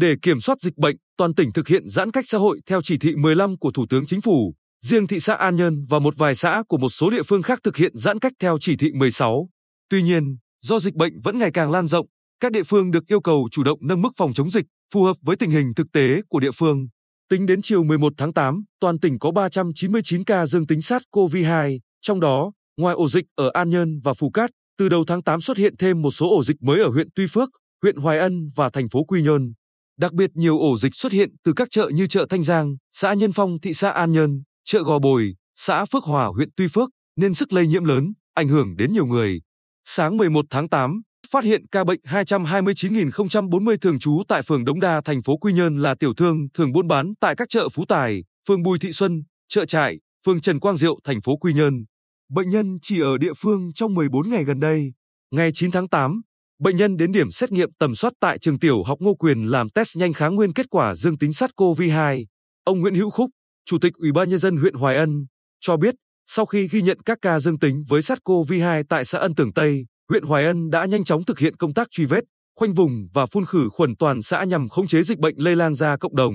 Để kiểm soát dịch bệnh, toàn tỉnh thực hiện giãn cách xã hội theo chỉ thị 15 của Thủ tướng Chính phủ. Riêng thị xã An Nhơn và một vài xã của một số địa phương khác thực hiện giãn cách theo chỉ thị 16. Tuy nhiên, do dịch bệnh vẫn ngày càng lan rộng, các địa phương được yêu cầu chủ động nâng mức phòng chống dịch phù hợp với tình hình thực tế của địa phương. Tính đến chiều 11 tháng 8, toàn tỉnh có 399 ca dương tính SARS-CoV-2, trong đó, ngoài ổ dịch ở An Nhơn và Phù Cát, từ đầu tháng 8 xuất hiện thêm một số ổ dịch mới ở huyện Tuy Phước, huyện Hoài Ân và thành phố Quy Nhơn. Đặc biệt nhiều ổ dịch xuất hiện từ các chợ như chợ Thanh Giang, xã Nhân Phong, thị xã An Nhơn, chợ Gò Bồi, xã Phước Hòa, huyện Tuy Phước, nên sức lây nhiễm lớn, ảnh hưởng đến nhiều người. Sáng 11 tháng 8, phát hiện ca bệnh 229.040 thường trú tại phường Đống Đa, thành phố Quy Nhơn là tiểu thương thường buôn bán tại các chợ Phú Tài, phường Bùi Thị Xuân, chợ Trại, phường Trần Quang Diệu, thành phố Quy Nhơn. Bệnh nhân chỉ ở địa phương trong 14 ngày gần đây. Ngày 9 tháng 8, bệnh nhân đến điểm xét nghiệm tầm soát tại trường tiểu học Ngô Quyền làm test nhanh kháng nguyên kết quả dương tính SARS-CoV-2. Ông Nguyễn Hữu Khúc, Chủ tịch Ủy ban nhân dân huyện Hoài Ân, cho biết sau khi ghi nhận các ca dương tính với SARS-CoV-2 tại xã Ân Tường Tây, huyện Hoài Ân đã nhanh chóng thực hiện công tác truy vết, khoanh vùng và phun khử khuẩn toàn xã nhằm khống chế dịch bệnh lây lan ra cộng đồng.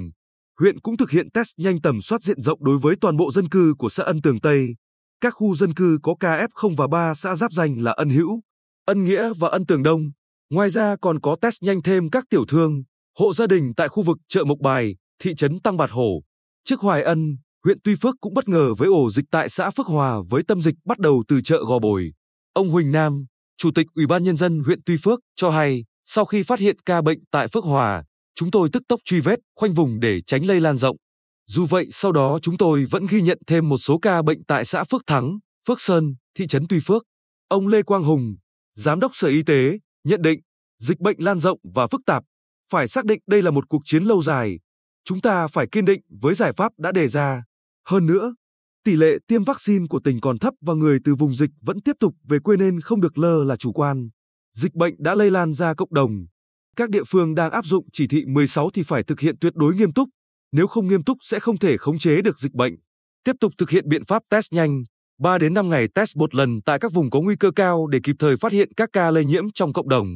Huyện cũng thực hiện test nhanh tầm soát diện rộng đối với toàn bộ dân cư của xã Ân Tường Tây. Các khu dân cư có ca F0 và 3 xã giáp danh là Ân Hữu, Ân Nghĩa và Ân Tường Đông. Ngoài ra còn có test nhanh thêm các tiểu thương, hộ gia đình tại khu vực chợ Mộc Bài, thị trấn Tăng Bạt Hổ. Trước Hoài Ân, huyện Tuy Phước cũng bất ngờ với ổ dịch tại xã Phước Hòa với tâm dịch bắt đầu từ chợ Gò Bồi. Ông Huỳnh Nam, Chủ tịch Ủy ban Nhân dân huyện Tuy Phước, cho hay, sau khi phát hiện ca bệnh tại Phước Hòa, chúng tôi tức tốc truy vết, khoanh vùng để tránh lây lan rộng. Dù vậy, sau đó chúng tôi vẫn ghi nhận thêm một số ca bệnh tại xã Phước Thắng, Phước Sơn, thị trấn Tuy Phước. Ông Lê Quang Hùng, Giám đốc Sở Y tế, nhận định, dịch bệnh lan rộng và phức tạp. Phải xác định đây là một cuộc chiến lâu dài. Chúng ta phải kiên định với giải pháp đã đề ra. Hơn nữa, tỷ lệ tiêm vaccine của tỉnh còn thấp và người từ vùng dịch vẫn tiếp tục về quê nên không được lơ là chủ quan. Dịch bệnh đã lây lan ra cộng đồng. Các địa phương đang áp dụng chỉ thị 16 thì phải thực hiện tuyệt đối nghiêm túc, nếu không nghiêm túc sẽ không thể khống chế được dịch bệnh. Tiếp tục thực hiện biện pháp test nhanh, 3 đến 5 ngày test một lần tại các vùng có nguy cơ cao để kịp thời phát hiện các ca lây nhiễm trong cộng đồng.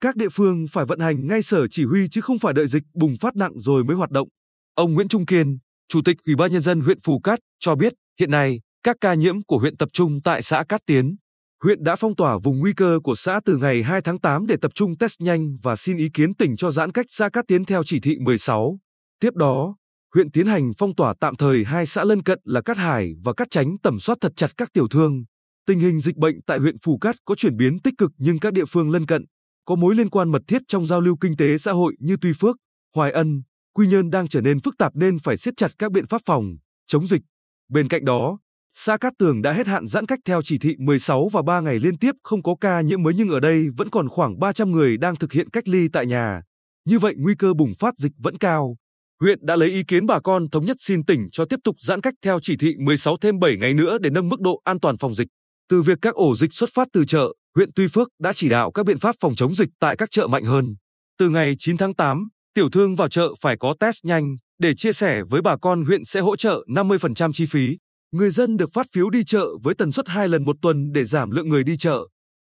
Các địa phương phải vận hành ngay sở chỉ huy chứ không phải đợi dịch bùng phát nặng rồi mới hoạt động. Ông Nguyễn Trung Kiên, Chủ tịch Ủy ban nhân dân huyện Phù Cát cho biết, hiện nay các ca nhiễm của huyện tập trung tại xã Cát Tiến. Huyện đã phong tỏa vùng nguy cơ của xã từ ngày 2 tháng 8 để tập trung test nhanh và xin ý kiến tỉnh cho giãn cách xã Cát Tiến theo chỉ thị 16. Tiếp đó, huyện tiến hành phong tỏa tạm thời hai xã lân cận là Cát Hải và Cát Chánh tẩm soát thật chặt các tiểu thương. Tình hình dịch bệnh tại huyện Phù Cát có chuyển biến tích cực nhưng các địa phương lân cận có mối liên quan mật thiết trong giao lưu kinh tế xã hội như Tuy Phước, Hoài Ân, Quy Nhơn đang trở nên phức tạp nên phải siết chặt các biện pháp phòng, chống dịch. Bên cạnh đó, xã Cát Tường đã hết hạn giãn cách theo chỉ thị 16 và 3 ngày liên tiếp không có ca nhiễm mới nhưng ở đây vẫn còn khoảng 300 người đang thực hiện cách ly tại nhà. Như vậy nguy cơ bùng phát dịch vẫn cao. Huyện đã lấy ý kiến bà con thống nhất xin tỉnh cho tiếp tục giãn cách theo chỉ thị 16 thêm 7 ngày nữa để nâng mức độ an toàn phòng dịch. Từ việc các ổ dịch xuất phát từ chợ, huyện Tuy Phước đã chỉ đạo các biện pháp phòng chống dịch tại các chợ mạnh hơn. Từ ngày 9 tháng 8, tiểu thương vào chợ phải có test nhanh để chia sẻ với bà con huyện sẽ hỗ trợ 50% chi phí. Người dân được phát phiếu đi chợ với tần suất 2 lần một tuần để giảm lượng người đi chợ.